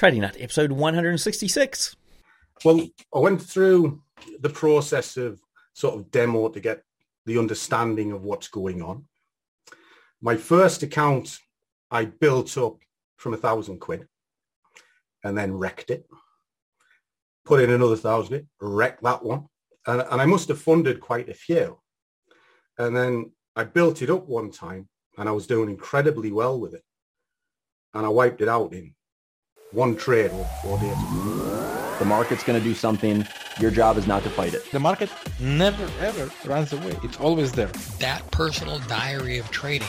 Trading Nut, episode 166. Well, I went through the process of sort of demo to get the understanding of what's going on. My first account I built up from a thousand quid and then wrecked it. Put in another thousand, wrecked that one. And, and I must have funded quite a few. And then I built it up one time and I was doing incredibly well with it. And I wiped it out in one trade or four days. The market's going to do something. Your job is not to fight it. The market never ever runs away. It's always there. That personal diary of trading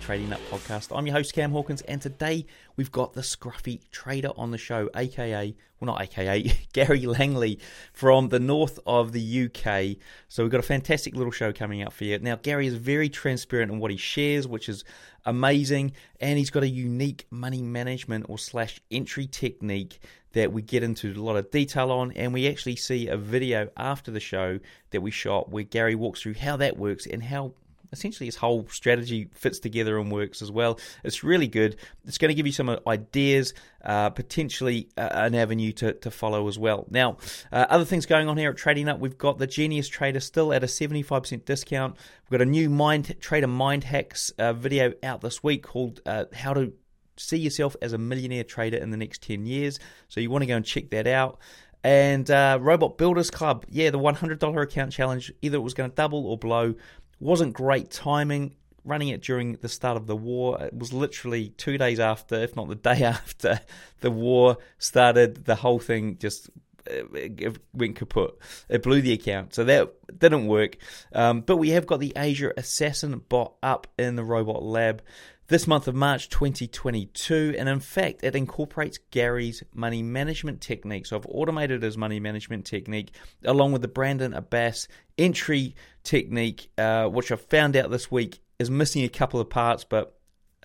Trading Nut Podcast. I'm your host, Cam Hawkins, and today we've got the scruffy trader on the show, aka, well, not aka, Gary Langley from the north of the UK. So we've got a fantastic little show coming up for you. Now, Gary is very transparent in what he shares, which is amazing, and he's got a unique money management or slash entry technique that we get into a lot of detail on, and we actually see a video after the show that we shot where Gary walks through how that works and how essentially his whole strategy fits together and works as well. It's really good. It's going to give you some ideas, uh, potentially uh, an avenue to, to follow as well. Now, uh, other things going on here at Trading Nut, we've got the Genius Trader still at a 75% discount. We've got a new Mind Trader Mind Hacks uh, video out this week called uh, How to See Yourself as a Millionaire Trader in the Next 10 Years. So you want to go and check that out. And uh, Robot Builders Club, yeah, the $100 account challenge, either it was going to double or blow. Wasn't great timing running it during the start of the war. It was literally two days after, if not the day after, the war started. The whole thing just it went kaput. It blew the account, so that didn't work. Um, but we have got the Asia Assassin bot up in the robot lab this month of March 2022, and in fact, it incorporates Gary's money management technique. So I've automated his money management technique along with the Brandon Abbas entry technique, uh, which I found out this week is missing a couple of parts, but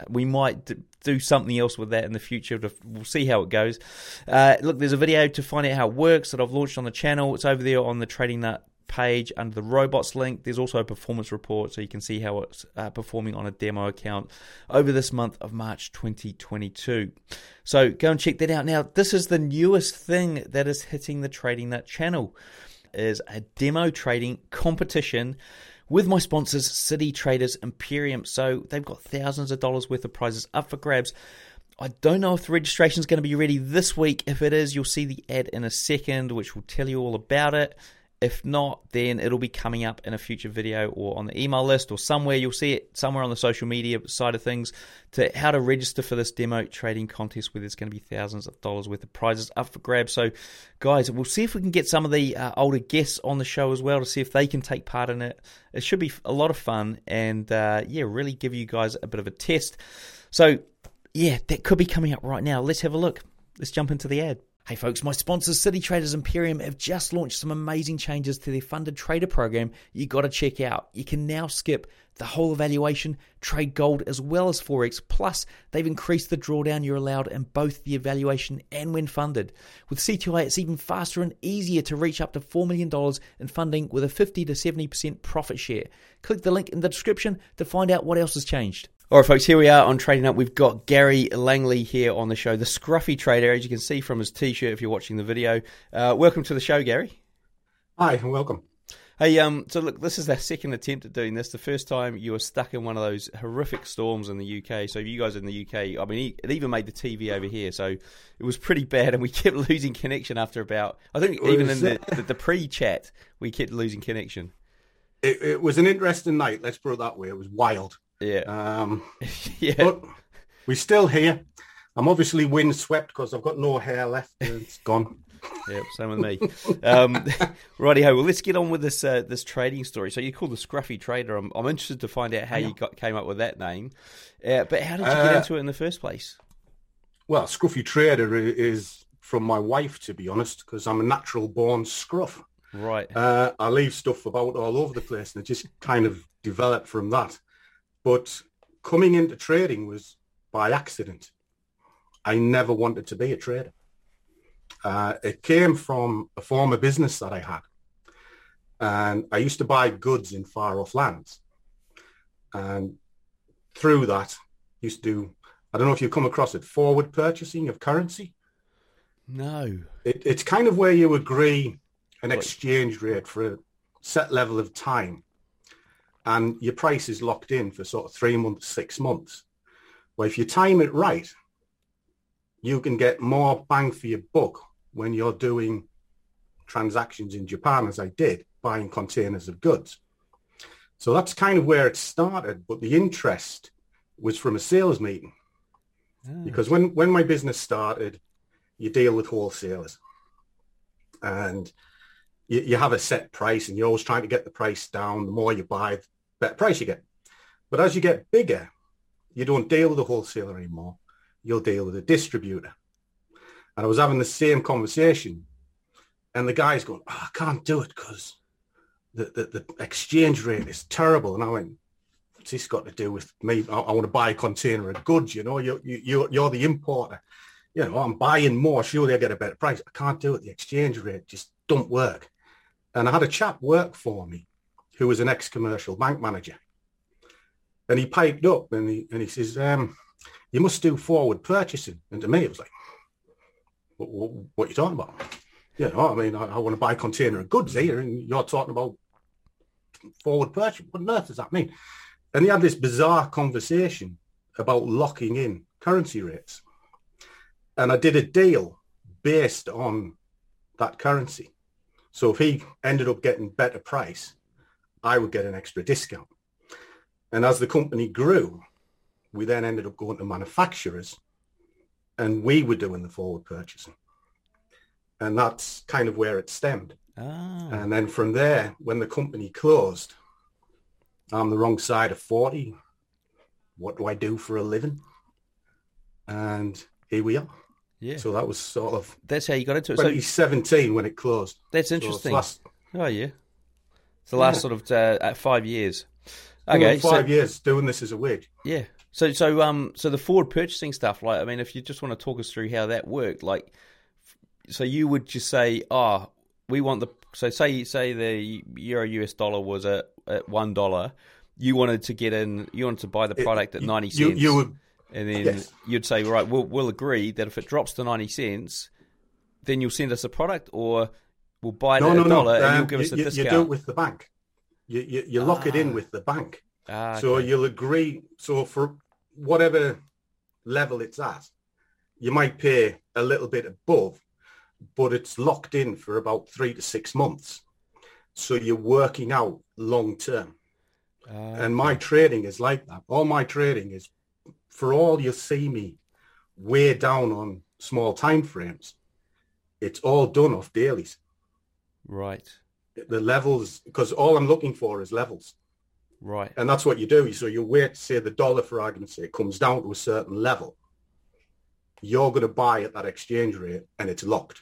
we might do something else with that in the future. We'll see how it goes. Uh, look, there's a video to find out how it works that I've launched on the channel. It's over there on the Trading Nut page under the robots link. There's also a performance report so you can see how it's uh, performing on a demo account over this month of March 2022. So go and check that out. Now, this is the newest thing that is hitting the Trading Nut channel is a demo trading competition with my sponsors City Traders Imperium. So they've got thousands of dollars worth of prizes up for grabs. I don't know if the registration is going to be ready this week. If it is, you'll see the ad in a second, which will tell you all about it. If not, then it'll be coming up in a future video or on the email list or somewhere. You'll see it somewhere on the social media side of things to how to register for this demo trading contest where there's going to be thousands of dollars worth of prizes up for grabs. So, guys, we'll see if we can get some of the uh, older guests on the show as well to see if they can take part in it. It should be a lot of fun and, uh, yeah, really give you guys a bit of a test. So, yeah, that could be coming up right now. Let's have a look. Let's jump into the ad. Hey folks, my sponsors City Traders Imperium have just launched some amazing changes to their funded trader program you got to check out. You can now skip the whole evaluation, trade gold as well as Forex, plus they've increased the drawdown you're allowed in both the evaluation and when funded. With CTI, it's even faster and easier to reach up to $4 million in funding with a 50 to 70% profit share. Click the link in the description to find out what else has changed. All right, folks, here we are on Trading Nut. We've got Gary Langley here on the show, the scruffy trader, as you can see from his t shirt if you're watching the video. Uh, welcome to the show, Gary. Hi, and welcome. Hey, um, so look, this is our second attempt at doing this. The first time you were stuck in one of those horrific storms in the UK. So you guys in the UK, I mean, it even made the TV over here. So it was pretty bad, and we kept losing connection after about. I think even in the, the, the pre-chat, we kept losing connection. It, it was an interesting night. Let's put it that way. It was wild. Yeah. Um, yeah. But we're still here. I'm obviously windswept because I've got no hair left. It's gone. yep, same with me. Um, righty ho. Well, let's get on with this uh, this trading story. So you call the Scruffy Trader. I'm, I'm interested to find out how you got came up with that name. Uh, but how did you get uh, into it in the first place? Well, scruffy trader is from my wife, to be honest, because I'm a natural born scruff. Right. Uh, I leave stuff about all over the place, and it just kind of developed from that. But coming into trading was by accident. I never wanted to be a trader. Uh, it came from a former business that I had. And I used to buy goods in far off lands. And through that, used to do, I don't know if you've come across it, forward purchasing of currency. No. It, it's kind of where you agree an exchange rate for a set level of time and your price is locked in for sort of three months, six months. Well, if you time it right, you can get more bang for your buck when you're doing transactions in Japan, as I did, buying containers of goods. So that's kind of where it started. But the interest was from a sales meeting. Ah. Because when, when my business started, you deal with wholesalers and you, you have a set price and you're always trying to get the price down. The more you buy, better price you get. But as you get bigger, you don't deal with a wholesaler anymore. You'll deal with a distributor. And I was having the same conversation and the guy's going, oh, I can't do it because the, the, the, exchange rate is terrible. And I went, what's this got to do with me? I, I want to buy a container of goods, you know, you, you, you're the importer. You know, I'm buying more. Surely I get a better price. I can't do it. The exchange rate just don't work. And I had a chap work for me who was an ex-commercial bank manager. And he piped up and he, and he says, um, you must do forward purchasing. And to me, it was like, what, what, what are you talking about? You know, I mean, I, I want to buy a container of goods here and you're talking about forward purchase. What on earth does that mean? And he had this bizarre conversation about locking in currency rates. And I did a deal based on that currency. So if he ended up getting better price, I would get an extra discount. And as the company grew, we then ended up going to manufacturers and we were doing the forward purchasing. And that's kind of where it stemmed. Ah. And then from there, when the company closed, I'm the wrong side of 40. What do I do for a living? And here we are. Yeah. So that was sort of that's how you got into it. 2017 when it closed. That's So interesting. last- Oh yeah. The last sort of uh, uh, five years. Well, Okay, five so, years doing this as a wage. Yeah. So so um so the forward purchasing stuff, like I mean, if you just want to talk us through how that worked, like, so you would just say, oh, we want the so say say the euro US dollar was at at one dollar, you wanted to get in, you wanted to buy the It- product at you- ninety you- cents, you would- and then Yes. you'd say, right, we'll we'll agree that if it drops to ninety cents, then you'll send us a product, or we'll buy it no, at no, a dollar no. and Um, you'll give you, us a you- discount. You do it with the bank. You, you, you lock it in with the bank. Ah, So okay. you'll agree. So for whatever level it's at, you might pay a little bit above, but it's locked in for about three to six months. So you're working out long term. Ah, And my trading is like that. All my trading is, for all you see me way down on small time frames, it's all done off dailies. Right, The levels, because all I'm looking for is levels. right. And that's what you do. So you wait, say the dollar, for argument's sake, comes down to a certain level. You're going to buy at that exchange rate and it's locked.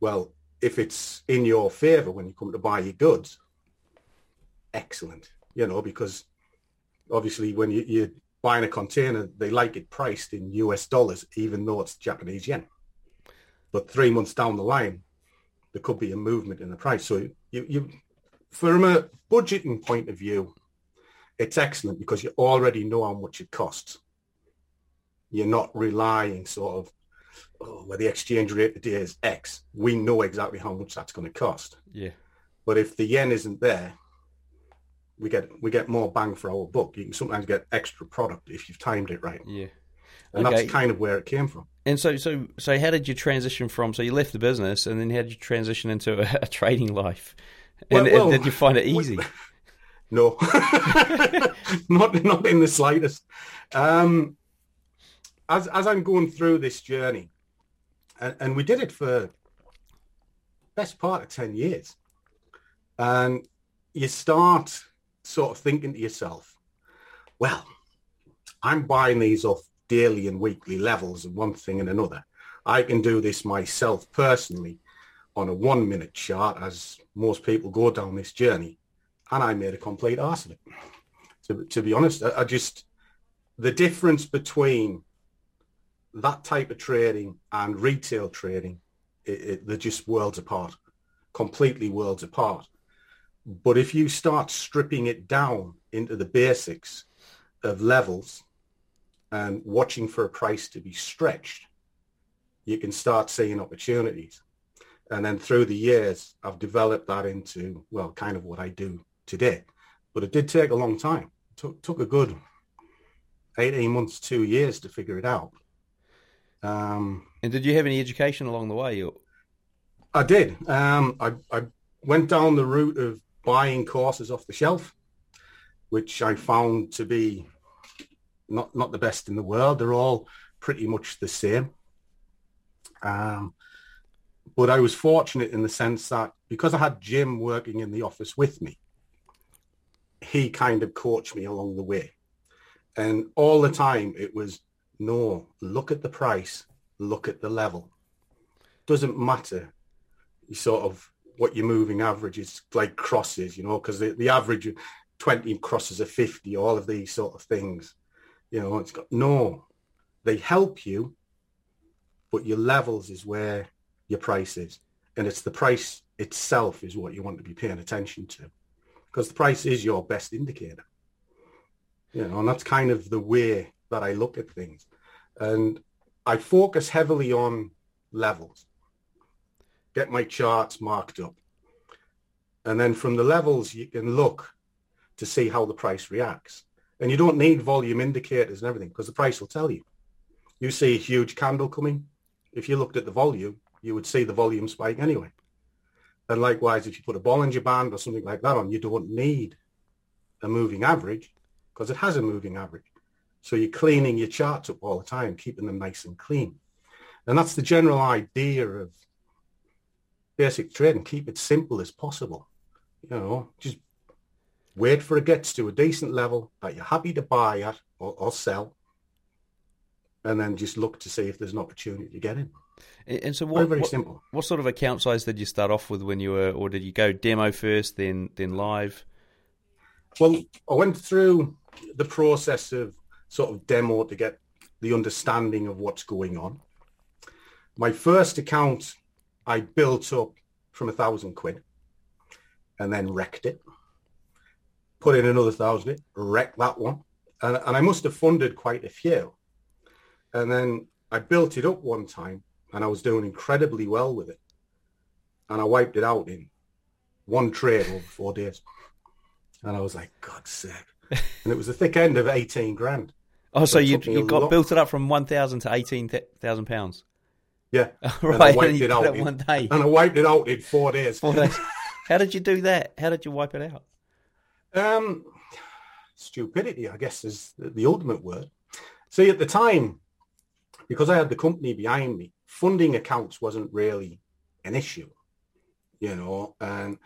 Well, if it's in your favor when you come to buy your goods, excellent, you know, because obviously when you, you're buying a container, they like it priced in US dollars, even though it's Japanese yen. But three months down the line, there could be a movement in the price. So you, you from a budgeting point of view, it's excellent because you already know how much it costs. You're not relying sort of, oh, well, the exchange rate today is X. We know exactly how much that's going to cost. Yeah. But if the yen isn't there, we get we get more bang for our buck. You can sometimes get extra product if you've timed it right. Yeah. And Okay. that's kind of where it came from. And so, so, so, how did you transition from? So you left the business, and then how did you transition into a, a trading life? And, Well- and did you find it we- easy? No, not not in the slightest. Um, as as I'm going through this journey, and, and we did it for best part of ten years, and you start sort of thinking to yourself, well, I'm buying these off daily and weekly levels and one thing and another. I can do this myself personally on a one minute chart as most people go down this journey. And I made a complete arse of it. To, to be honest, I, I just, the difference between that type of trading and retail trading, it, it, they're just worlds apart, completely worlds apart. But if you start stripping it down into the basics of levels and watching for a price to be stretched, you can start seeing opportunities. And then through the years, I've developed that into, well, kind of what I do today. But it did take a long time. It took, took a good 18 months, two years to figure it out. Um, and did you have any education along the way? Or? I did. Um, I, I went down the route of buying courses off the shelf, which I found to be not not the best in the world. They're all pretty much the same. Um, but I was fortunate in the sense that because I had Jim working in the office with me, he kind of coached me along the way. And all the time it was, no, look at the price, look at the level. Doesn't matter. You sort of what your moving average is like crosses, you know, because the, the average 20 crosses a 50, all of these sort of things. You know, it's got no, they help you, but your levels is where your price is. And it's the price itself is what you want to be paying attention to because the price is your best indicator. You know, and that's kind of the way that I look at things. And I focus heavily on levels, get my charts marked up. And then from the levels, you can look to see how the price reacts. And you don't need volume indicators and everything because the price will tell you. You see a huge candle coming. If you looked at the volume, you would see the volume spike anyway. And likewise, if you put a Bollinger Band or something like that on, you don't need a moving average because it has a moving average. So you're cleaning your charts up all the time, keeping them nice and clean. And that's the general idea of basic trading. Keep it simple as possible. You know, just wait for it gets to a decent level that you're happy to buy at or, or sell. And then just look to see if there's an opportunity to get in. And so, what, very, very what, simple. What sort of account size did you start off with when you were, or did you go demo first, then then live? Well, I went through the process of sort of demo to get the understanding of what's going on. My first account, I built up from a thousand quid, and then wrecked it. Put in another thousand, wrecked that one, and, and I must have funded quite a few. And then I built it up one time and I was doing incredibly well with it. And I wiped it out in one trade over four days. And I was like, God's sake. And it was the thick end of 18 grand. Oh, so, so you, you got lot. built it up from 1,000 to 18,000 pounds? Yeah. right, and I wiped it out in, one day. And I wiped it out in four days. Four days. How did you do that? How did you wipe it out? Um, stupidity, I guess, is the, ultimate word. See, at the time, because I had the company behind me, funding accounts wasn't really an issue, you know, and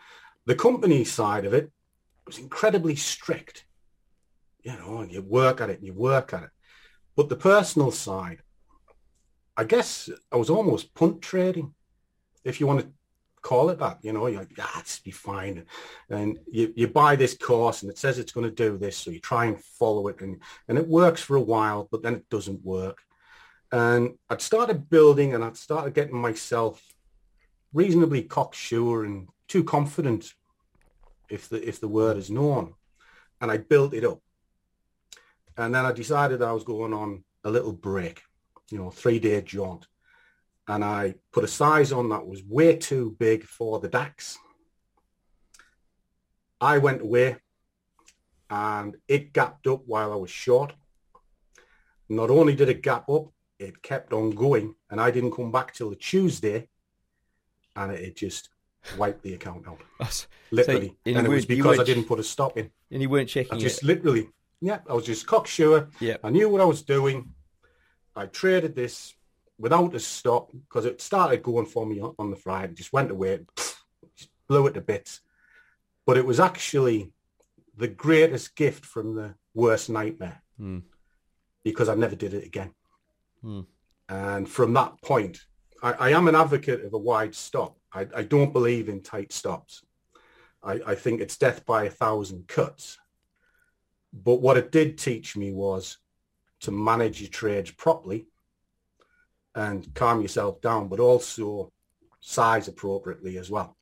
the company side of it was incredibly strict, you know, and you work at it and you work at it. But the personal side, I guess I was almost punt trading, if you want to call it that. You know, you're like, ah, it's be fine. And you, you buy this course and it says it's going to do this. So you try and follow it and, and it works for a while, but then it doesn't work. And I'd started building and I'd started getting myself reasonably cocksure and too confident, if the if the word is known. And I built it up. And then I decided I was going on a little break, you know, three day jaunt. And I put a size on that was way too big for the DAX. I went away and it gapped up while I was short. Not only did it gap up, it kept on going and I didn't come back till the Tuesday and it, just wiped the account out. literally. So, and, and it was because I didn't put a stop in. And you weren't checking I just it. literally, yeah, I was just cocksure. Yeah. I knew what I was doing. I traded this without a stop because it started going for me on the Friday, just went away, just blew it to bits. But it was actually the greatest gift from the worst nightmare mm. because I never did it again. Hmm. And from that point, I, I, am an advocate of a wide stop. I, I don't believe in tight stops. I, I think it's death by a thousand cuts. But what it did teach me was to manage your trades properly and calm yourself down, but also size appropriately as well.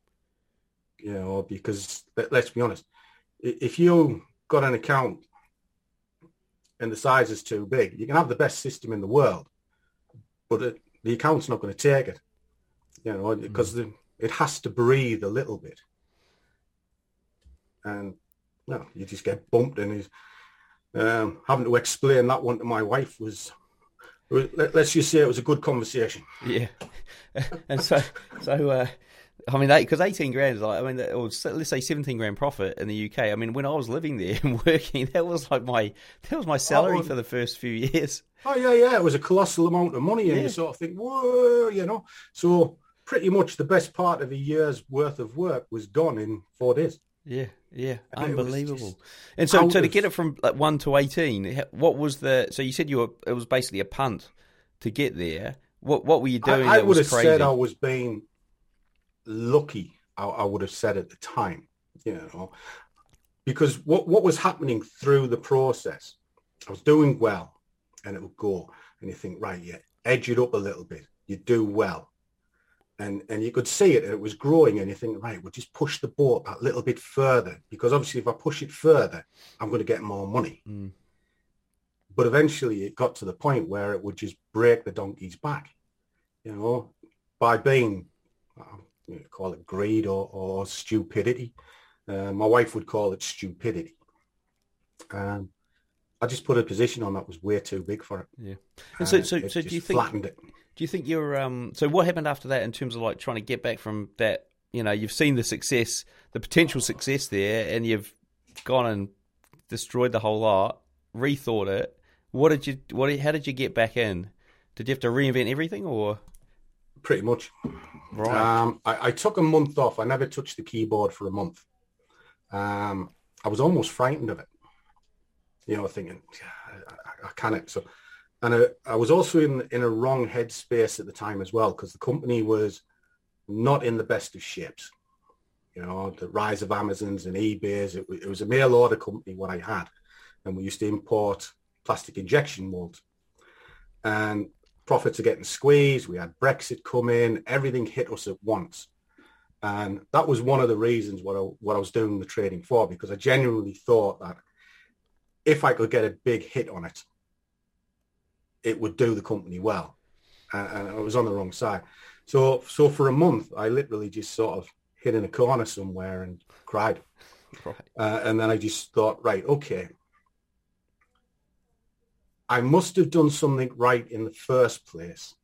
You know, because let, us be honest, if you got an account and the size is too big, you can have the best system in the world, but it, the account's not going to take it. You know, because mm. it has to breathe a little bit, and no, you just get bumped and um, having to explain that one to my wife was let's just say it was a good conversation. Yeah, and so so uh, I mean, because eighteen grand is like I mean, or let's say seventeen grand profit in the UK. I mean, when I was living there and working, that was like my that was my salary oh, for the first few years. Oh yeah, yeah, it was a colossal amount of money, and yeah. you sort of think, whoa, you know. So pretty much the best part of a year's worth of work was gone in four days. Yeah, yeah, unbelievable. And so, so to get it from like one to eighteen, what was the? So you said you were. It was basically a punt to get there. What What were you doing? I, I would have crazy? said I was being lucky. I, I would have said at the time, you know, because what what was happening through the process, I was doing well, and it would go, and you think, right, yeah, edge it up a little bit. You do well, and and you could see it and it was growing and you think right we'll just push the boat that little bit further because obviously if i push it further i'm going to get more money mm. but eventually it got to the point where it would just break the donkey's back you know by being know, call it greed or, or stupidity uh, my wife would call it stupidity um, I just put a position on that was way too big for it. Yeah. And so, so, so do you think flattened it? Do you think you're um? So what happened after that in terms of like trying to get back from that? You know, you've seen the success, the potential success there, and you've gone and destroyed the whole lot, rethought it. What did you? What? How did you get back in? Did you have to reinvent everything, or? Pretty much. Right. Um, I, I took a month off. I never touched the keyboard for a month. Um, I was almost frightened of it. You know, thinking I, I, I can't. So and I, I was also in in a wrong headspace at the time as well because the company was not in the best of shapes. You know, the rise of Amazons and eBay's. It, it was a mail order company what I had, and we used to import plastic injection molds. And profits are getting squeezed. We had Brexit come in. Everything hit us at once. And that was one of the reasons what I, what I was doing the trading for, because I genuinely thought that if I could get a big hit on it, it would do the company well. And, I was on the wrong side. So, so for a month, I literally just sort of hid in a corner somewhere and cried. Right. Uh, and then I just thought, right, okay, I must have done something right in the first place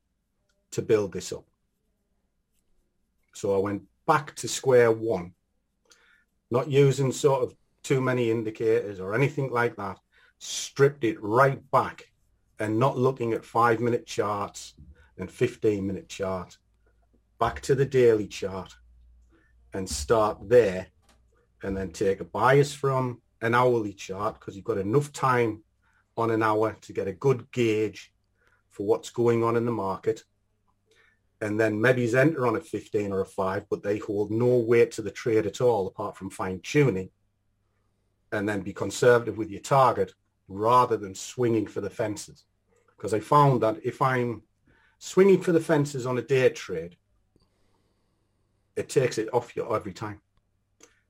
to build this up. So I went back to square one, not using sort of too many indicators or anything like that, stripped it right back and not looking at five minute charts and 15 minute chart, back to the daily chart and start there and then take a bias from an hourly chart because you've got enough time on an hour to get a good gauge for what's going on in the market. And then maybe enter on a 15 or a 5, but they hold no weight to the trade at all apart from fine tuning. And then be conservative with your target rather than swinging for the fences because I found that if I'm swinging for the fences on a day trade, it takes it off you every time.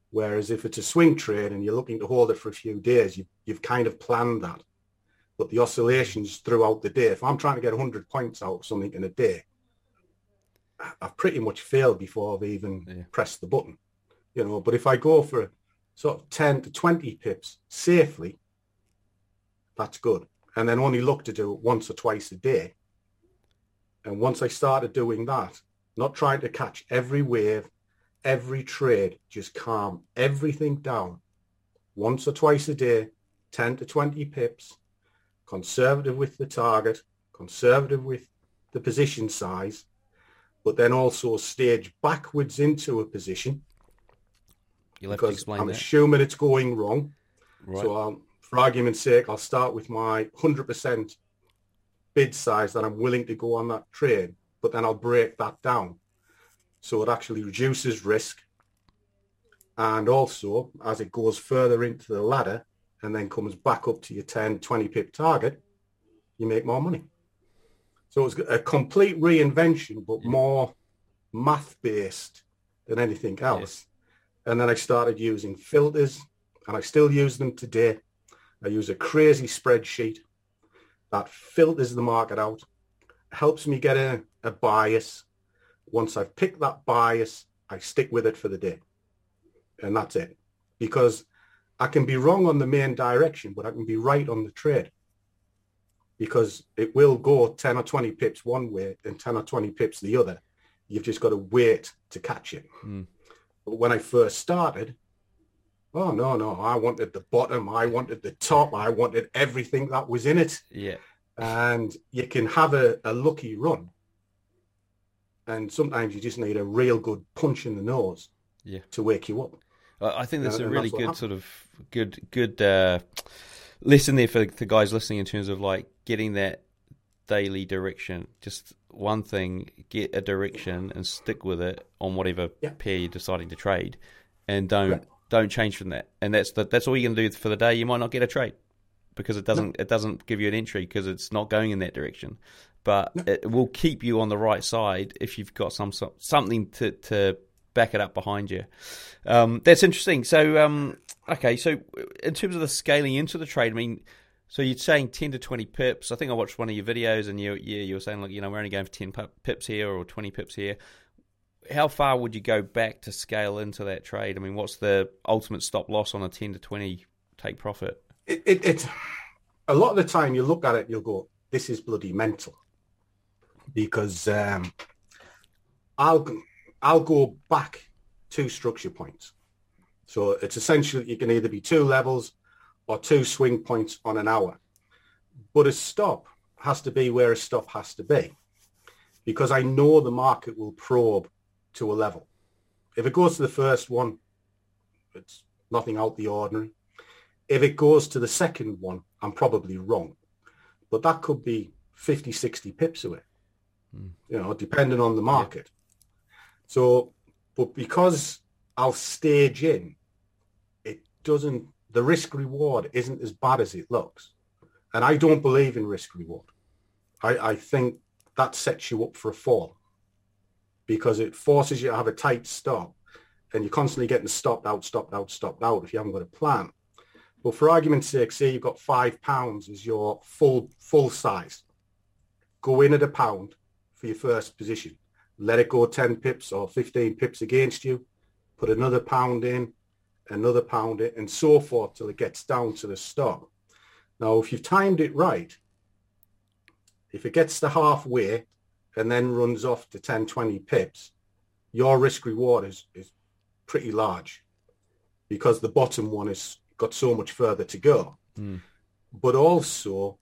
Whereas if it's a swing trade and you're looking to hold it for a few days, you, you've kind of planned that. But the oscillations throughout the day, if I'm trying to get 100 points out of something in a day, I've pretty much failed before I've even yeah. pressed the button. You know, but if I go for sort of 10 to 20 pips safely, that's good and then only look to do it once or twice a day. And once I started doing that, not trying to catch every wave, every trade, just calm everything down once or twice a day, 10 to 20 pips, conservative with the target, conservative with the position size, but then also stage backwards into a position. You'll have to explain I'm that. assuming it's going wrong. Right. So I'll for argument's sake, I'll start with my 100% bid size that I'm willing to go on that trade, but then I'll break that down. So it actually reduces risk. And also, as it goes further into the ladder and then comes back up to your 10, 20 pip target, you make more money. So it's a complete reinvention, but mm. more math based than anything else. And then I started using filters and I still use them today. I use a crazy spreadsheet that filters the market out, helps me get a, a bias. Once I've picked that bias, I stick with it for the day. And that's it. Because I can be wrong on the main direction, but I can be right on the trade. Because it will go 10 or 20 pips one way and 10 or 20 pips the other. You've just got to wait to catch it. Mm. But when I first started, oh no, no, I wanted the bottom, I wanted the top, I wanted everything that was in it. Yeah. And you can have a, a lucky run. And sometimes you just need a real good punch in the nose yeah. to wake you up. I think that's And- a really that's good sort of good good uh, lesson there for the guys listening in terms of like getting that daily direction. Just one thing, get a direction and stick with it on whatever pair you're deciding to trade, and don't. Don't change from that. And that's the, that's all you're going to do for the day. You might not get a trade because it doesn't it doesn't give you an entry because it's not going in that direction. But it will keep you on the right side if you've got some some- something to to back it up behind you. Um, that's interesting. So, um, okay, so in terms of the scaling into the trade, I mean, so you're saying ten to twenty pips. I think I watched one of your videos, and you yeah you were saying like you know we're only going for ten pips here or twenty pips here. How far would you go back to scale into that trade? I mean, what's the ultimate stop loss on a ten to twenty take profit? It, it, it, a lot of the time you look at it, you'll go, this is bloody mental. Because um, I'll, I'll go back two structure points. So it's essentially you can either be two levels or two swing points on an hour. But a stop has to be where a stop has to be because I know the market will probe to a level. If it goes to the first one, it's nothing out the ordinary. If it goes to the second one, I'm probably wrong. But that could be 50, 60 pips away, hmm. you know, depending on the market. So, but because I'll stage in, it doesn't, the risk reward isn't as bad as it looks. And I don't believe in risk reward. I, I think that sets you up for a fall because it forces you to have a tight stop and you're constantly getting stopped out, stopped out, stopped out if you haven't got a plan. But for argument's sake, say you've got five pounds as your full full size. Go in at a pound for your first position. Let it go 10 pips or 15 pips against you. Put another pound in, another pound in, and so forth till it gets down to the stop. Now, if you've timed it right, if it gets to halfway and then runs off to 10, 20 pips, your risk reward is, is pretty large because the bottom one has got so much further to go. Mm. But also,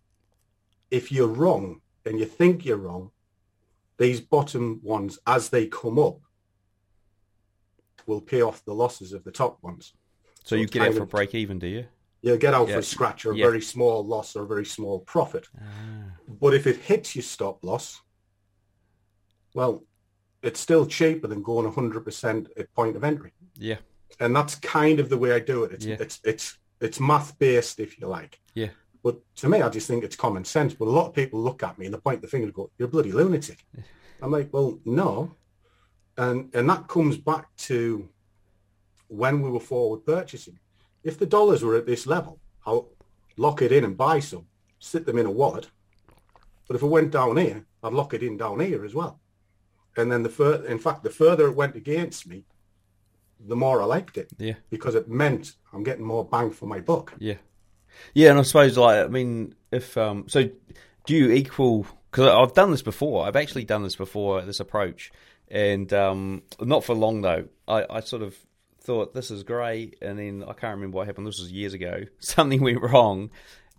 if you're wrong and you think you're wrong, these bottom ones, as they come up, will pay off the losses of the top ones. So you get out for a of- break even, do you? You'll get out Yeah. for a scratch or a Yeah. very small loss or a very small profit. Ah. But if it hits your stop loss, well, it's still cheaper than going 100% at point of entry. Yeah. And that's kind of the way I do it. It's Yeah. it's it's it's math based, if you like. Yeah. But to me, I just think it's common sense. But a lot of people look at me and they point the finger and go, "You're a bloody lunatic." I'm like, "Well, no," and and that comes back to when we were forward purchasing. If the dollars were at this level, I'll lock it in and buy some, sit them in a wallet. But if it went down here, I'd lock it in down here as well. And then the fur- in fact, the further it went against me, the more I liked it Yeah. because it meant I'm getting more bang for my buck. Yeah, yeah, and I suppose like I mean, if um, so, do you equal? Because I've done this before. I've actually done this before. This approach, and um, not for long though. I, I sort of thought this is great, and then I can't remember what happened. This was years ago. Something went wrong,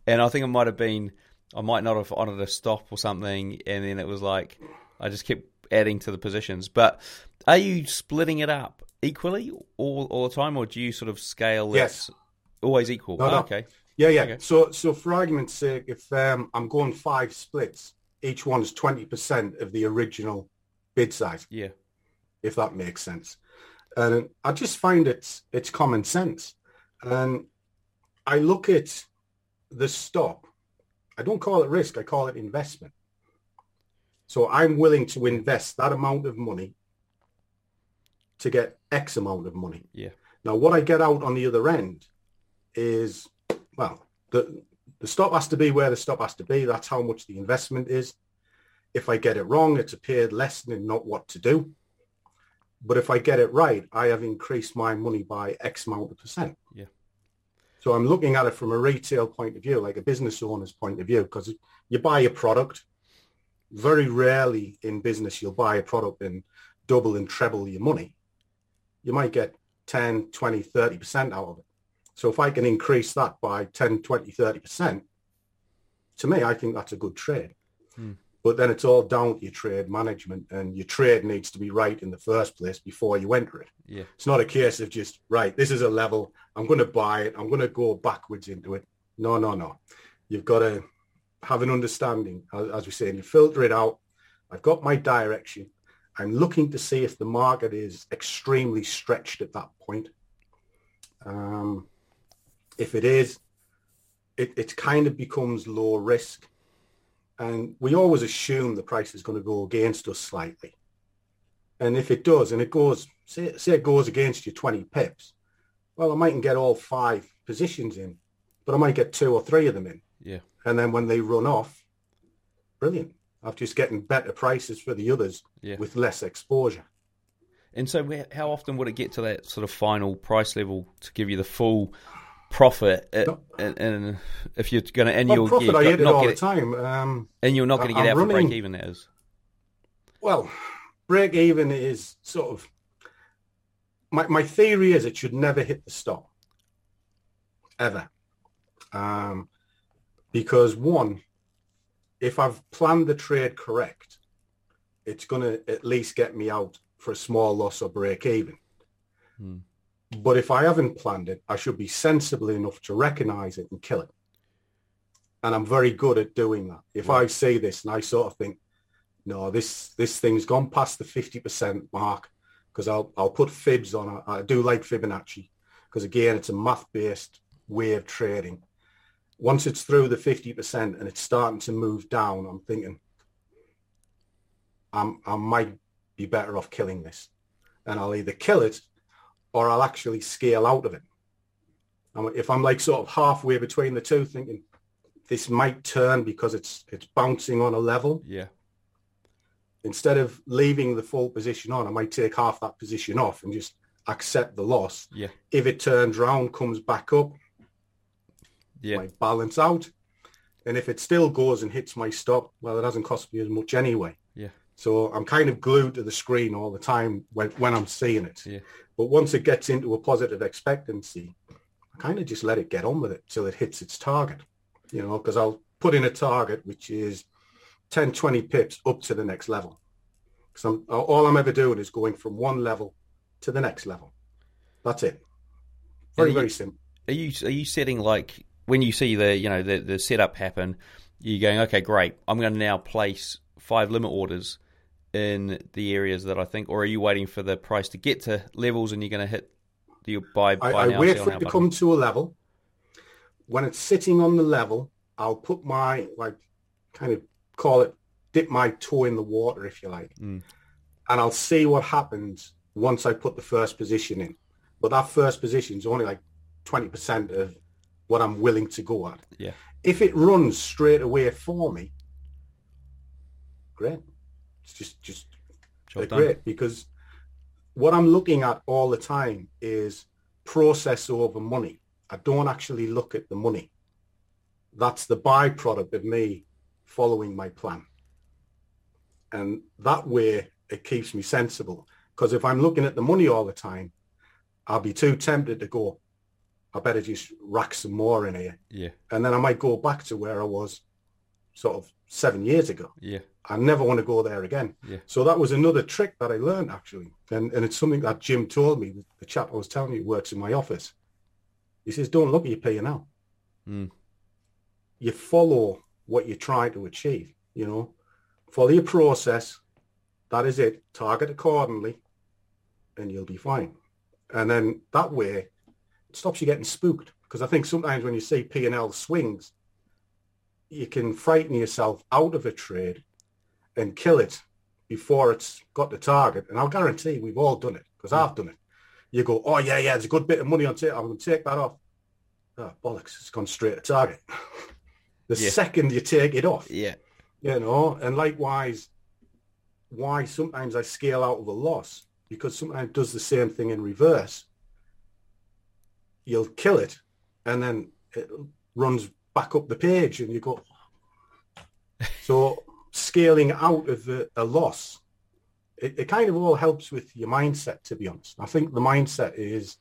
and I think it might have been I might not have honoured a stop or something, and then it was like I just kept adding to the positions. But are you splitting it up equally all all the time, or do you sort of scale? it Yes. always equal. No, no. okay. Yeah, yeah. Okay. So, so for argument's sake, if um, I'm going five splits, each one's 20% of the original bid size. Yeah. If that makes sense. And I just find it's it's common sense. And I look at the stop. I don't call it risk, I call it investment. So I'm willing to invest that amount of money to get X amount of money. Yeah. Now what I get out on the other end is well, the the stop has to be where the stop has to be. That's how much the investment is. If I get it wrong, it's a paid lesson in not what to do. But if I get it right, I have increased my money by X amount of percent. Yeah. So I'm looking at it from a retail point of view, like a business owner's point of view, because you buy a product. Very rarely in business you'll buy a product and double and treble your money. You might get 10, 20, 30% out of it. So if I can increase that by 10, 20, 30%, to me, I think that's a good trade. Hmm. But then it's all down to your trade management and your trade needs to be right in the first place before you enter it. Yeah. It's not a case of just, right, this is a level, I'm going to buy it, I'm going to go backwards into it. No, no, no. You've got to have an understanding, as, we say, and filter it out. I've got my direction. I'm looking to see if the market is extremely stretched at that point. Um, if it is, it, it kind of becomes low risk. And we always assume the price is going to go against us slightly. And if it does, and it goes, say, say it goes against you 20 pips, well, I mightn't get all five positions in, but I might get two or three of them in. Yeah. And then when they run off, brilliant. I'm just getting better prices for the others Yeah. with less exposure. And so, how often would it get to that sort of final price level to give you the full profit? At, and, and if you're going to, and Well, you'll profit, yeah, I hit it all get the time. Um, and you're not going to get I'm out for break even. That is. Well, break even is sort of my my theory is it should never hit the stop ever, um, because one, if I've planned the trade correct, it's going to at least get me out for a small loss or break even. Hmm. But if I haven't planned it, I should be sensible enough to recognize it and kill it. And I'm very good at doing that. If I see this and I sort of think, no, this this thing's gone past the 50% mark, because I'll I'll put fibs on it. I do like Fibonacci, because again, it's a math-based way of trading. Once it's through the 50% and it's starting to move down, I'm thinking, I'm, I might be better off killing this. And I'll either kill it or I'll actually scale out of it. And if I'm like sort of halfway between the two, thinking this might turn because it's it's bouncing on a level, Yeah. instead of leaving the full position on, I might take half that position off and just accept the loss. Yeah. If it turns round, comes back up, Yeah. might balance out. And if it still goes and hits my stop, well, it hasn't cost me as much anyway. Yeah. So I'm kind of glued to the screen all the time when, when I'm seeing it. Yeah. But once it gets into a positive expectancy, I kind of just let it get on with it till it hits its target, you know, because I'll put in a target which is 10, 20 pips up to the next level. Because I'm, all I'm ever doing is going from one level to the next level. That's it. Very, you- very simple. Are you are you setting like when you see the you know the the setup happen, you're going okay great I'm going to now place five limit orders in the areas that I think, or are you waiting for the price to get to levels and you're going to hit the buy buy I, I wait for it to button? come to a level. When it's sitting on the level, I'll put my like kind of call it dip my toe in the water if you like, Mm. and I'll see what happens once I put the first position in. But that first position is only like twenty percent of what I'm willing to go at. Yeah. If it runs straight away for me, great. It's just just Job they're done. great because what I'm looking at all the time is process over money. I don't actually look at the money. That's the byproduct of me following my plan. And that way it keeps me sensible. Because if I'm looking at the money all the time, I'll be too tempted to go, I better just rack some more in here. Yeah. And then I might go back to where I was sort of seven years ago. Yeah. I never want to go there again. Yeah. So that was another trick that I learned actually. And, and it's something that Jim told me, the chap I was telling you works in my office. He says, don't look at your P&L. Mm. You follow what you're trying to achieve, you know. follow your process. That is it. Target accordingly, and you'll be fine. And then that way, stops you getting spooked. Because I think sometimes when you see P and L swings, you can frighten yourself out of a trade and kill it before it's got the target. And I'll guarantee we've all done it because I've done it. You go, oh yeah, yeah, there's a good bit of money on it. I'm going to take that off. Oh, bollocks, it's gone straight to target. the Yeah. second you take it off, Yeah. you know, and likewise, why sometimes I scale out of a loss because sometimes it does the same thing in reverse. You'll kill it, and then it runs back up the page, and you go. So scaling out of a, a loss, it, it kind of all helps with your mindset. To be honest, I think the mindset is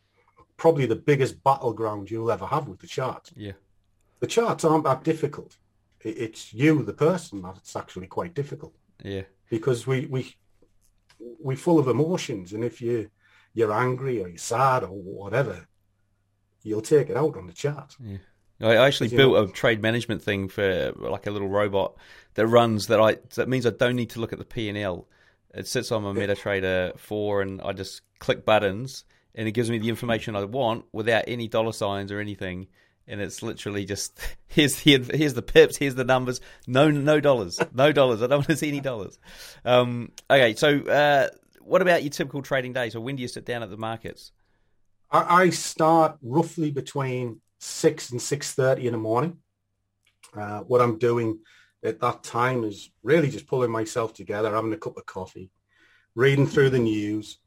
probably the biggest battleground you'll ever have with the chart Yeah. the charts aren't that difficult. It- It's you, the person, that's actually quite difficult Yeah. because we we we're full of emotions, and if you you're angry or you're sad or whatever, you'll take it out on the chart. Yeah. I actually built know- a trade management thing for like a little robot that runs that I that means I don't need to look at the P and L. It sits on my MetaTrader four, and I just click buttons, and it gives me the information I want without any dollar signs or anything. And it's literally just here's here, here's the pips, here's the numbers. No no dollars, no dollars. I don't want to see any dollars. Um, okay, so uh, what about your typical trading day? So when do you sit down at the markets? I, I start roughly between six and six thirty in the morning. Uh, what I'm doing at that time is really just pulling myself together, having a cup of coffee, reading through the news,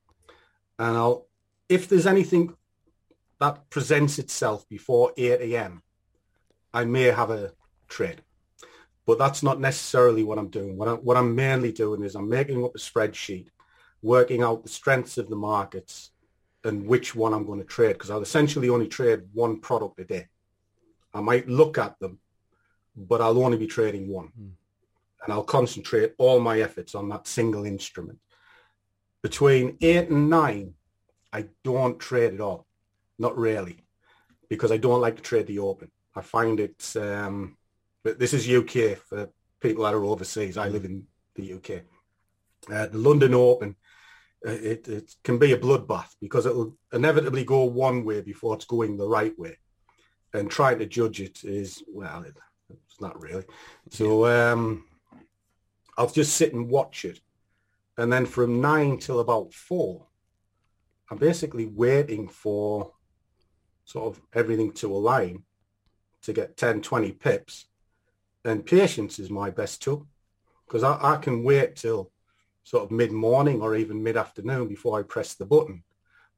and I'll if there's anything that presents itself before 8 a.m., I may have a trade. But that's not necessarily what I'm doing. What, I, what I'm mainly doing is I'm making up a spreadsheet, working out the strengths of the markets and which one I'm going to trade because I'll essentially only trade one product a day. I might look at them, but I'll only be trading one. And I'll concentrate all my efforts on that single instrument. Between eight and nine, I don't trade at all. Not really, because I don't like to trade the open. I find it, um, but this is UK for people that are overseas. I live in the UK. Uh, the London Open, it, it can be a bloodbath because it'll inevitably go one way before it's going the right way. And trying to judge it is, well, it, it's not really. So um, I'll just sit and watch it. And then from nine till about four, I'm basically waiting for sort of everything to align to get 10, 20 pips. And patience is my best tool because I, I can wait till sort of mid-morning or even mid-afternoon before I press the button.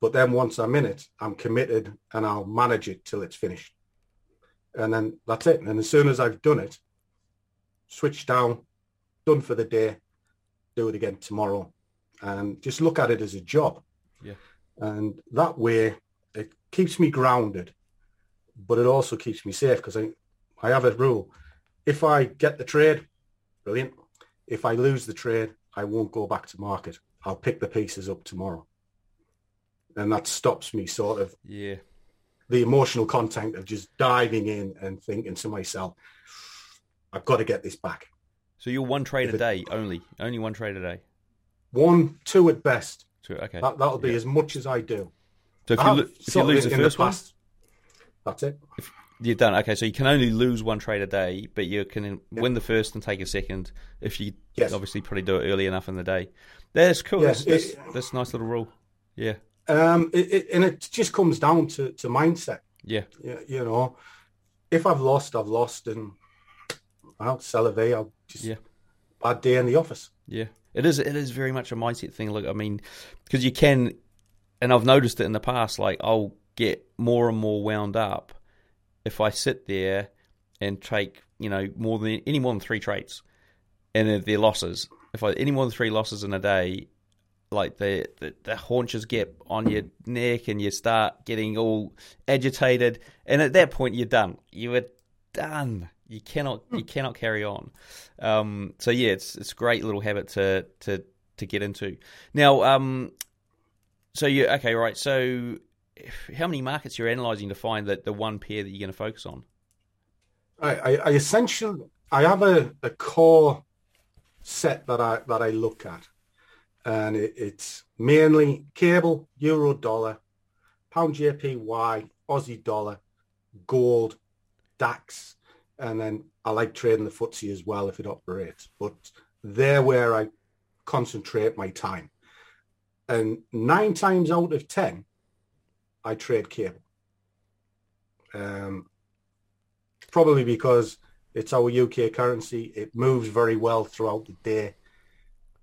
But then once I'm in it, I'm committed and I'll manage it till it's finished. And then that's it. And as soon as I've done it, switch down, done for the day, do it again tomorrow. And just look at it as a job. Yeah. And that way it keeps me grounded, but it also keeps me safe because I, I have a rule. If I get the trade, brilliant. If I lose the trade, I won't go back to market. I'll pick the pieces up tomorrow. And that stops me sort of Yeah. the emotional content of just diving in and thinking to myself, I've got to get this back. So you're one trade If a it- day only, only one trade a day. One, two at best. So okay, That, that'll be Yeah. as much as I do. So if you lo- if you lose in- the first one, past, that's it. You're done. Okay, so you can only lose one trade a day, but you can win the first and take a second if you Yes. obviously probably do it early enough in the day. That's cool. Yes, that's, it- that's, that's a nice little rule. Yeah, Um, it, it, and it just comes down to, to mindset. yeah, You, you know, if I've lost, I've lost, and I'll sell a V. I'll just Yeah. bad day in the office. yeah. It is. It is very much a mindset thing. Look, I mean, because you can, and I've noticed it in the past. Like I'll get more and more wound up if I sit there and take you know more than any more than three trades, and if they're losses. If I any more than three losses in a day, like the, the the haunches get on your neck and you start getting all agitated, and at that point you're done. You are done. You cannot you cannot carry on. Um, so yeah, it's it's a great little habit to to to get into. Now, um, so you okay, right? So how many markets you're analysing to find that the one pair that you're going to focus on? I, I, I essentially I have a, a core set that I that I look at, and it, it's mainly cable, euro, dollar, pound, JPY, Aussie dollar, gold, DAX, and then I like trading the FTSE as well if it operates. But they're where I concentrate my time. And nine times out of ten, I trade cable. Um, probably because it's our UK currency. It moves very well throughout the day,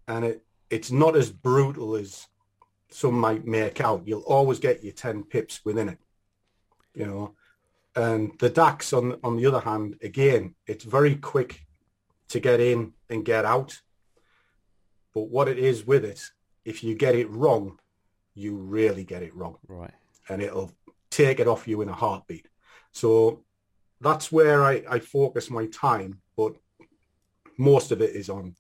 and it it's not as brutal as some might make out. You'll always get your ten pips within it, you know. And the DAX, on on the other hand, again, it's very quick to get in and get out. But what it is with it, if you get it wrong, you really get it wrong. Right. And it'll take it off you in a heartbeat. So that's where I, I focus my time, but most of it is on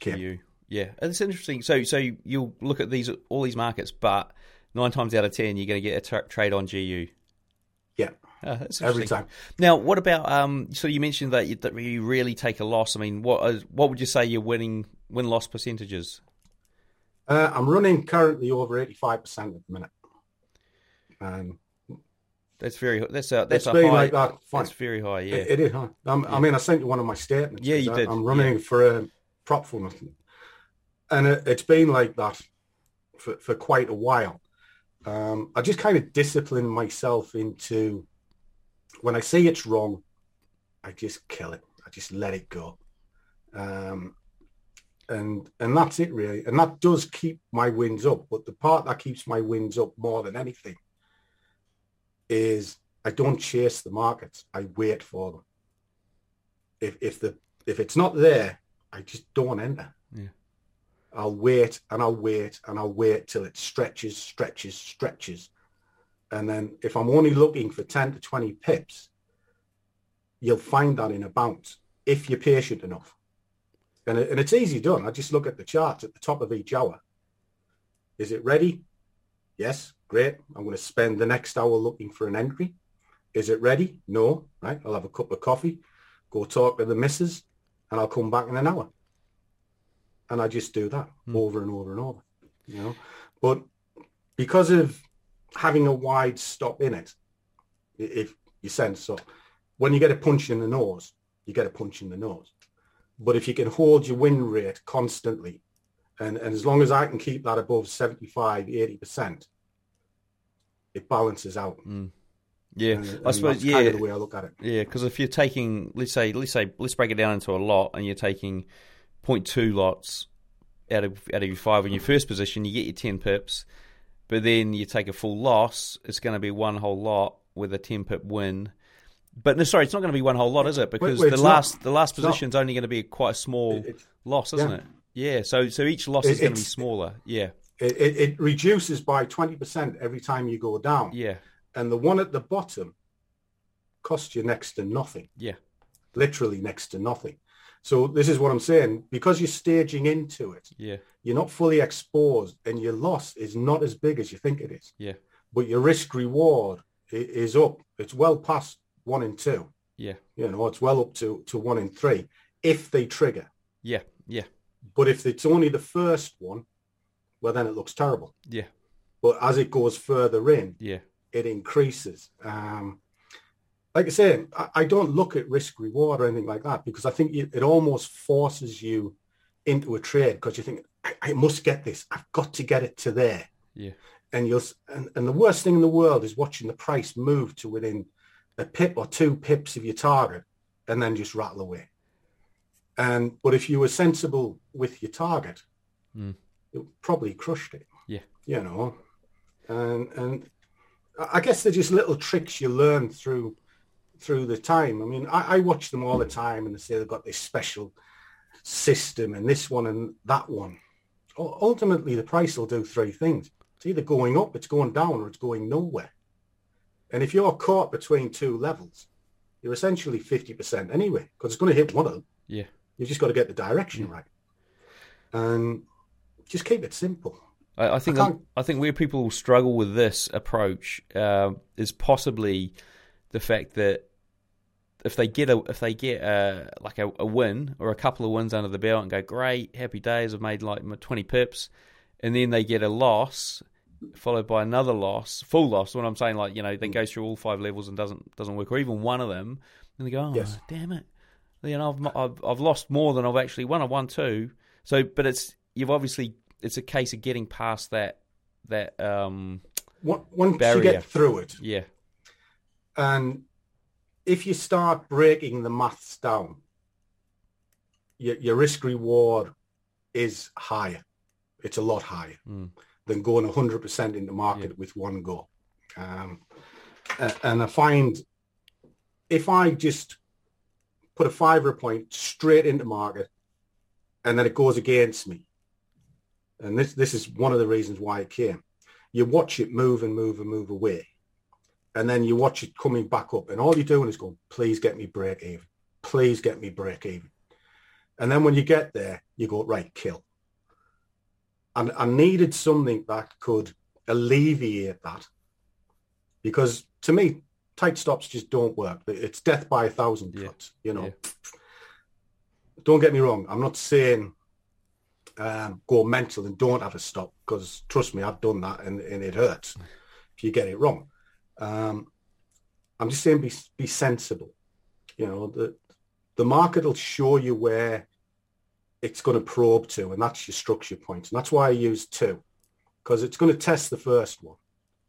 Kim. You. Yeah, and it's interesting. So, so you'll look at these all these markets, but nine times out of ten, you're going to get a tra- trade on GU. Yeah, oh, that's every time. Now, what about um? So you mentioned that you, that you really take a loss. I mean, what is, what would you say your winning win loss percentages? Uh, I'm running currently over eighty five percent at the minute. Um, that's very that's a that's it's a high. like that. Fine. That's very high. Yeah, it, it is. Huh? Yeah. I mean, I sent you one of my statements. Yeah, you did. I'm running yeah. for a prop for nothing, and it, has been like that for, for quite a while. Um, I just kind of discipline myself into when I see it's wrong, I just kill it. I just let it go. Um, and and that's it really. And that does keep my wins up. But the part that keeps my wins up more than anything is I don't chase the markets. I wait for them. If if the if it's not there, I just don't enter. Yeah. I'll wait and I'll wait and I'll wait till it stretches, stretches, stretches. And then if I'm only looking for 10 to 20 pips, you'll find that in a bounce if you're patient enough. And, it, and it's easy done. I just look at the charts at the top of each hour. Is it ready? Yes, great. I'm going to spend the next hour looking for an entry. Is it ready? No. Right. I'll have a cup of coffee, go talk to the missus, and I'll come back in an hour. And I just do that mm. over and over and over. You know, but because of having a wide stop in it, if you sense so, when you get a punch in the nose, you get a punch in the nose. But if you can hold your win rate constantly, and, and as long as I can keep that above 75, 80%, it balances out. Mm. Yeah, and, and I suppose. yeah, kind of the way I look at it. Yeah, because if you're taking, let's say, let's say, let's break it down into a lot, and you're taking 0.2 lots out of out of your five in your first position, you get your 10 pips, but then you take a full loss, it's going to be one whole lot with a 10 pip win. But no, sorry, it's not going to be one whole lot, is it? Because wait, wait, the last not, the last position is only going to be quite a small loss, isn't yeah. it? Yeah. So so each loss It- is going to be smaller. Yeah. It, it, it reduces by 20% every time you go down. Yeah. And the one at the bottom costs you next to nothing. Yeah. Literally next to nothing. So this is what I'm saying. Because you're staging into it, Yeah. you're not fully exposed and your loss is not as big as you think it is. Yeah. But your risk reward is up. It's well past one in two. Yeah. You know, it's well up to, to one in three if they trigger. Yeah. Yeah. But if it's only the first one, well, then it looks terrible. Yeah. But as it goes further in, Yeah. it increases. Um, like I say, I, I don't look at risk reward or anything like that because I think it, it almost forces you into a trade because you think I, I must get this. I've got to get it to there. Yeah. And you'll and, and the worst thing in the world is watching the price move to within a pip or two pips of your target and then just rattle away. And but if you were sensible with your target, Mm. you probably crushed it. Yeah. You know, and and I guess they're just little tricks you learn through through the time. I mean, I, I watch them all the time, and they say they've got this special system and this one and that one. Ultimately, the price will do three things: it's either going up, it's going down, or it's going nowhere. And if you're caught between two levels, you're essentially fifty percent anyway, because it's going to hit one of them. Yeah. You've just got to get the direction right, and just keep it simple. I, I think I I think where people struggle with this approach uh, is possibly the fact that if they get a if they get a like a, a win or a couple of wins under the belt and go great, happy days, I've made like twenty pips, and then they get a loss followed by another loss, full loss. What I'm saying like you know they go through all five levels and doesn't doesn't work, or even one of them, and they go, oh Yes. damn it, you know I've, I've I've lost more than I've actually won. I won two, so but it's you've obviously it's a case of getting past that that um Once barrier. you get through it, yeah and if you start breaking the maths down, your, your risk reward is higher. It's a lot higher Mm. than going 100% into market with one go. Um, and I find if I just put a fiver point straight into market and then it goes against me, and this, this is one of the reasons why it came, you watch it move and move and move away and then you watch it coming back up and all you're doing is going please get me break even. Please get me break even. And then when you get there you go right kill. And i needed something that could alleviate that because to me tight stops just don't work it's death by a thousand cuts you know don't get me wrong i'm not saying um, go mental and don't have a stop because trust me i've done that and, and it hurts if you get it wrong um, I'm just saying be be sensible. You know, the the market will show you where it's going to probe to, and that's your structure points. And that's why I use two, because it's going to test the first one.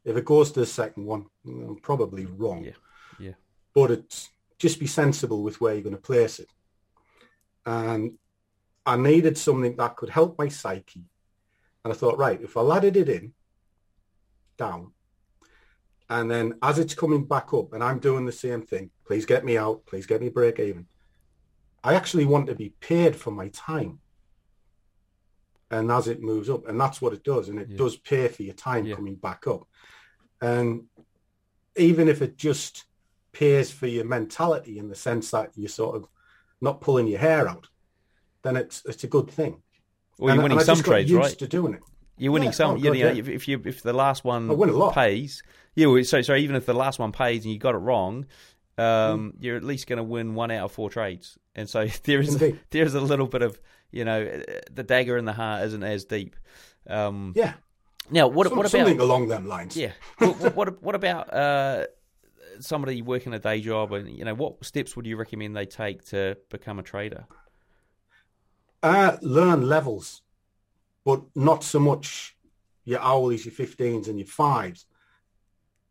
If it goes to the second one, I'm probably wrong. Yeah, yeah. But it's just be sensible with where you're going to place it. And I needed something that could help my psyche. And I thought, right, if I laddered it in, down, and then as it's coming back up and I'm doing the same thing, please get me out, please get me break even. I actually want to be paid for my time. And as it moves up, and that's what it does, and it Yeah. does pay for your time coming back up. And even if it just pays for your mentality in the sense that you're sort of not pulling your hair out, then it's it's a good thing. Well, you're And- winning and some trades, used right? To doing it. You're winning Yeah, some. oh, you God, know, yeah. if, you if the last one I win a lot. pays, yeah. So so even if the last one pays and you got it wrong, Mm. um, you're at least going to win one out of four trades. And so there is Indeed. there's a little bit of you know the dagger in the heart isn't as deep. Um, Yeah. Now what Some- what about something along them lines? Yeah. what, what- what about uh, somebody working a day job and you know what steps would you recommend they take to become a trader? Uh, learn levels, but not so much your hourlies, your 15s and your fives.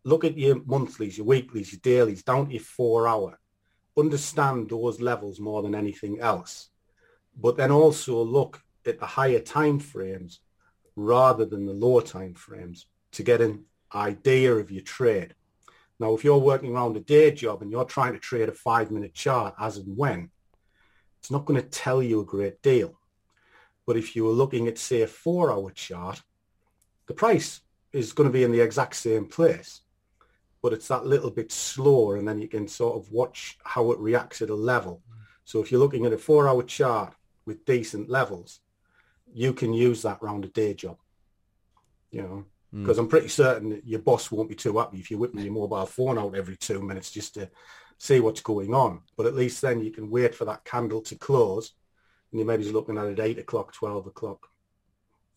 Look at your monthlies, your weeklies, your dailies, down to your four hour. Understand those levels more than anything else. But then also look at the higher time frames rather than the lower time frames to get an idea of your trade. Now, if you're working around a day job and you're trying to trade a five minute chart as and when, it's not going to tell you a great deal. But if you were looking at, say, a four-hour chart, the price is going to be in the exact same place, but it's that little bit slower, and then you can sort of watch how it reacts at a level. Mm. So if you're looking at a four-hour chart with decent levels, you can use that round a day job. You know, Mm. because I'm pretty certain that your boss won't be too happy if you're whipping your mobile phone out every two minutes just to see what's going on. But at least then you can wait for that candle to close and you maybe just looking at it eight o'clock, twelve o'clock,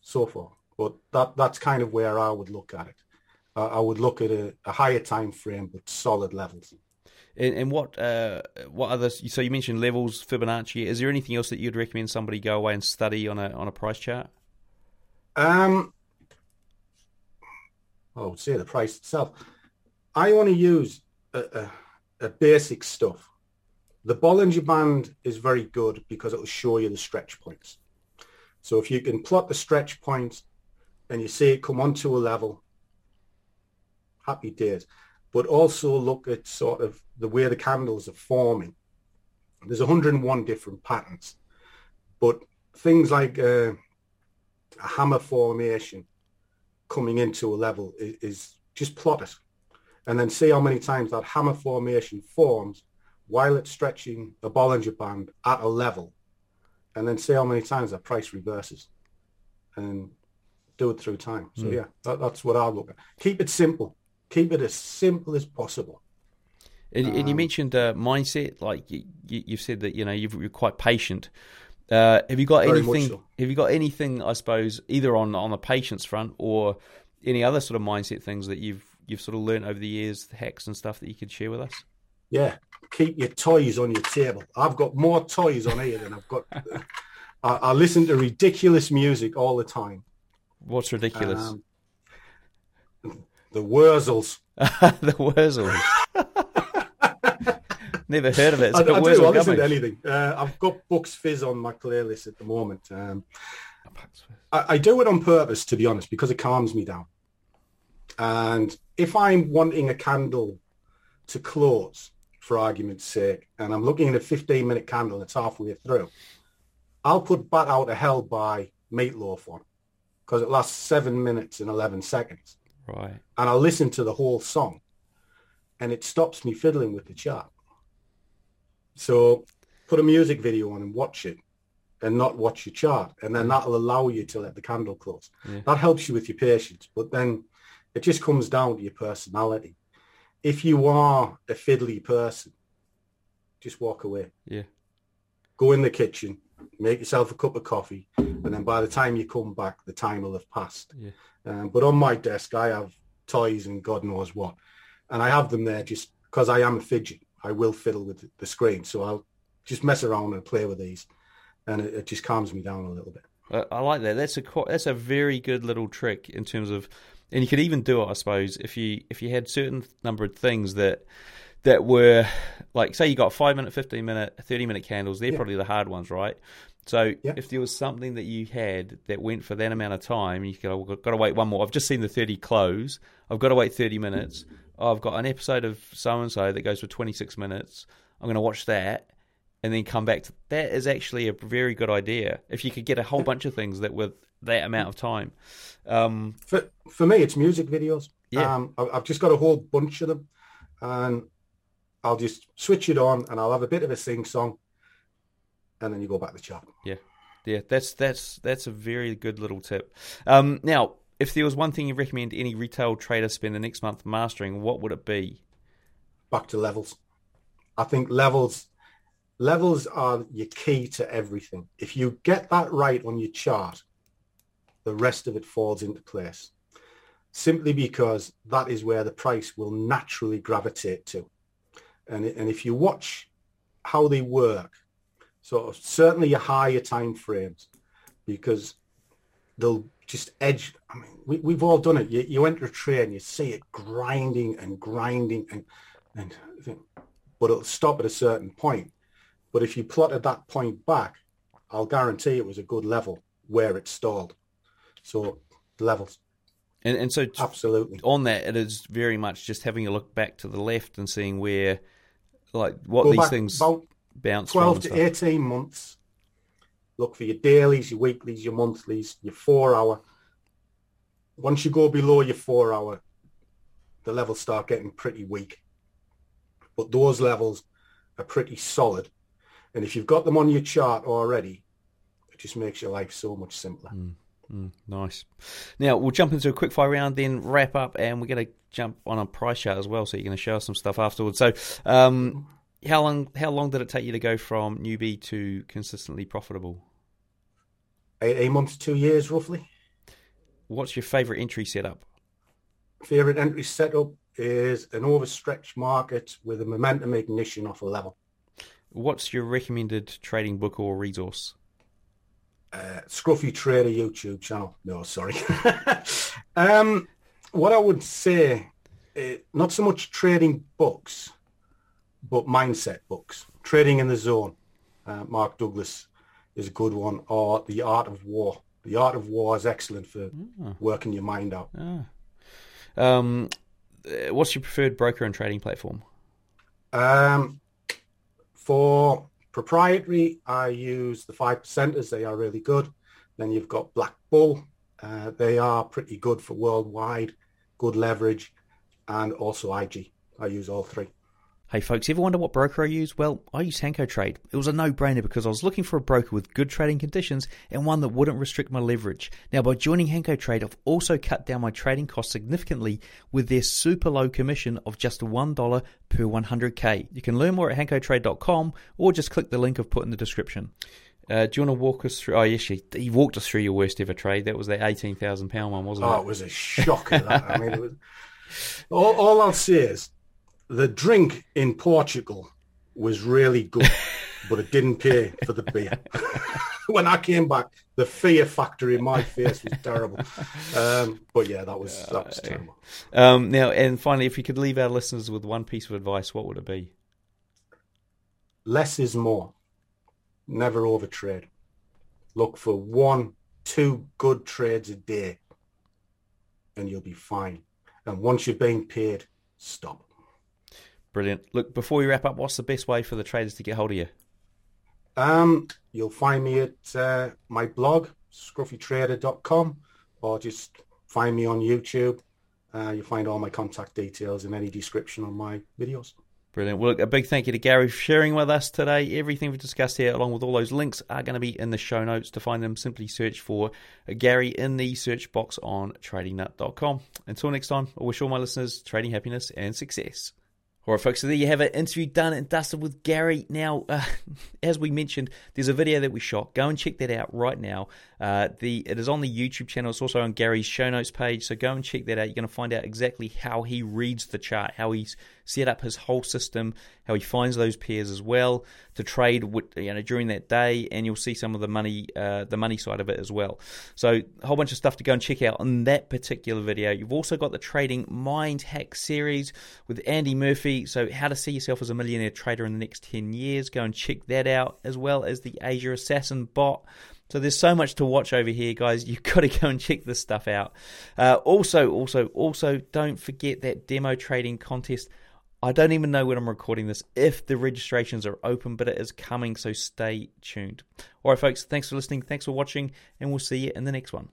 so forth. But that that's kind of where I would look at it. Uh, I would look at a, a higher time frame but solid levels. And, and what uh, what other? So you mentioned levels, Fibonacci. Is there anything else that you'd recommend somebody go away and study on a on a price chart? Um, I would say the price itself. I only use a, a, a basic stuff. The Bollinger Band is very good because it will show you the stretch points. So if you can plot the stretch points and you see it come onto a level, happy days. But also look at sort of the way the candles are forming. There's 101 different patterns, but things like uh, a hammer formation coming into a level is, is just plot it and then see how many times that hammer formation forms while it's stretching the Bollinger Band at a level and then see how many times that price reverses and do it through time. So Mm. yeah, that, that's what I look at. Keep it simple. Keep it as simple as possible. And, and you Um, mentioned uh, mindset, like you, you, you've said that you know you've, you're quite patient. Uh, have you got anything? so. Have you got anything? I suppose either on on the patience front or any other sort of mindset things that you've you've sort of learned over the years, the hacks and stuff that you could share with us. Yeah, keep your toys on your table. I've got more toys on here than I've got. I, I listen to ridiculous music all the time. What's ridiculous? Um, the Wurzels. the Wurzels. Never heard of it. It's I, I do. Worzel I listen to Gummidge. anything. Uh, I've got Bucks Fizz on my playlist at the moment. Um, I, I do it on purpose, to be honest, because it calms me down. And if I'm wanting a candle to close, for argument's sake, and I'm looking at a 15 minute candle and it's halfway through, I'll put Bat Out of Hell by Meatloaf on because it lasts seven minutes and 11 seconds. Right. And I'll listen to the whole song and it stops me fiddling with the chart. So put a music video on and watch it and not watch your chart. And then mm. that'll allow you to let the candle close. Yeah. That helps you with your patience. But then it just comes down to your personality. If you are a fiddly person, just walk away. Yeah. Go in the kitchen, make yourself a cup of coffee, and then by the time you come back, the time will have passed. Yeah. Um, but on my desk, I have toys and God knows what. And I have them there just because I am a fidget. I will fiddle with the screen. So I'll just mess around and play with these. And it, it just calms me down a little bit. Uh, I like that. That's a that's a very good little trick in terms of, and you could even do it, I suppose, if you if you had certain number of things that that were like, say, you got five minute, fifteen minute, thirty minute candles. They're Yeah. probably the hard ones, right? So Yeah. if there was something that you had that went for that amount of time, you go, I've got to wait one more. I've just seen the thirty close. I've got to wait thirty minutes. I've got an episode of so and so that goes for twenty six minutes. I'm going to watch that and then come back to that is actually a very good idea if you could get a whole bunch of things that were that amount of time um For, for me, it's music videos. Yeah. Um, I've just got a whole bunch of them. And I'll just switch it on and I'll have a bit of a sing song. And then you go back to the chart. yeah yeah that's that's that's a very good little tip um now if there was one thing you recommend any retail trader spend the next month mastering what would it be back to levels. I think levels levels are your key to everything. If you get that right on your chart, the rest of it falls into place. Simply because that is where the price will naturally gravitate to. And, and if you watch how they work, sort of certainly your higher time frames, because they'll just edge. I mean, we, we've all done it. You, you enter a trade, and you see it grinding and grinding and and but it'll stop at a certain point. But if you plotted that point back, I'll guarantee it was a good level where it stalled. So levels, and and so absolutely. on that it is very much just having a look back to the left and seeing where like what Go these things about bounce twelve and to eighteen months. Look for your dailies, your weeklies, your monthlies, your four hour. Once you go below your four hour, the levels start getting pretty weak. But those levels are pretty solid. And if you've got them on your chart already, it just makes your life so much simpler. Mm, nice. Now we'll jump into a quick fire round, then wrap up, and we're going to jump on a price chart as well. So you're going to show us some stuff afterwards. So, um, how long how long did it take you to go from newbie to consistently profitable? Eight months, two years roughly. What's your favorite entry setup? Favorite entry setup is an overstretched market with a momentum ignition off a level. What's your recommended trading book or resource? Uh, Scruffy Trader YouTube channel. No, sorry. um, what I would say, uh, not so much trading books, but mindset books. Trading in the Zone. Uh, Mark Douglas is a good one. Or The Art of War. The Art of War is excellent for working your mind out. Ah. Um, what's your preferred broker and trading platform? Um, for proprietary, I use the five percenters. They are really good. Then you've got Black Bull. Uh, they are pretty good for worldwide, good leverage, and also IG. I use all three. Hey folks, ever wonder what broker I use? Well, I use HankoTrade. It was a no-brainer because I was looking for a broker with good trading conditions and one that wouldn't restrict my leverage. Now, by joining HankoTrade, I've also cut down my trading costs significantly with their super low commission of just $1 per 100k. You can learn more at hankotrade.com or just click the link I've put in the description. Uh, do you want to walk us through? Oh, yes, you, you walked us through your worst ever trade. That was that eighteen thousand pound one, wasn't oh, it? Oh, it was a shocker. I mean, was, all, all I'll say is the drink in Portugal was really good, but it didn't pay for the beer. when I came back, the fear factor in my face was terrible. Um, but yeah, that was that was terrible. Um, now, and finally, if you could leave our listeners with one piece of advice, what would it be? Less is more. Never overtrade. Look for one, two good trades a day, and you'll be fine. And once you're being paid, stop. Brilliant. Look, before we wrap up, what's the best way for the traders to get hold of you? Um, you'll find me at uh, my blog, scruffytrader.com, or just find me on YouTube. Uh, you'll find all my contact details in any description on my videos. Brilliant. Well, look, a big thank you to Gary for sharing with us today. Everything we've discussed here, along with all those links, are going to be in the show notes. To find them, simply search for Gary in the search box on tradingnut.com. Until next time, I wish all my listeners trading happiness and success. All right, folks, so there you have it. Interview done and dusted with Gary. Now, uh, as we mentioned, there's a video that we shot. Go and check that out right now. Uh, the It is on the YouTube channel. It's also on Gary's show notes page. So go and check that out. You're going to find out exactly how he reads the chart, how he's set up his whole system, how he finds those pairs as well to trade with, you know, during that day. And you'll see some of the money, uh, the money side of it as well. So a whole bunch of stuff to go and check out on that particular video. You've also got the Trading Mind Hack series with Andy Murphy. So how to see yourself as a millionaire trader in the next 10 years. Go and check that out as well as the Asia Assassin bot. So there's so much to watch over here, guys. You've got to go and check this stuff out. Uh, also, also, also, don't forget that demo trading contest. I don't even know when I'm recording this if the registrations are open, but it is coming, so stay tuned. All right, folks, thanks for listening, thanks for watching, and we'll see you in the next one.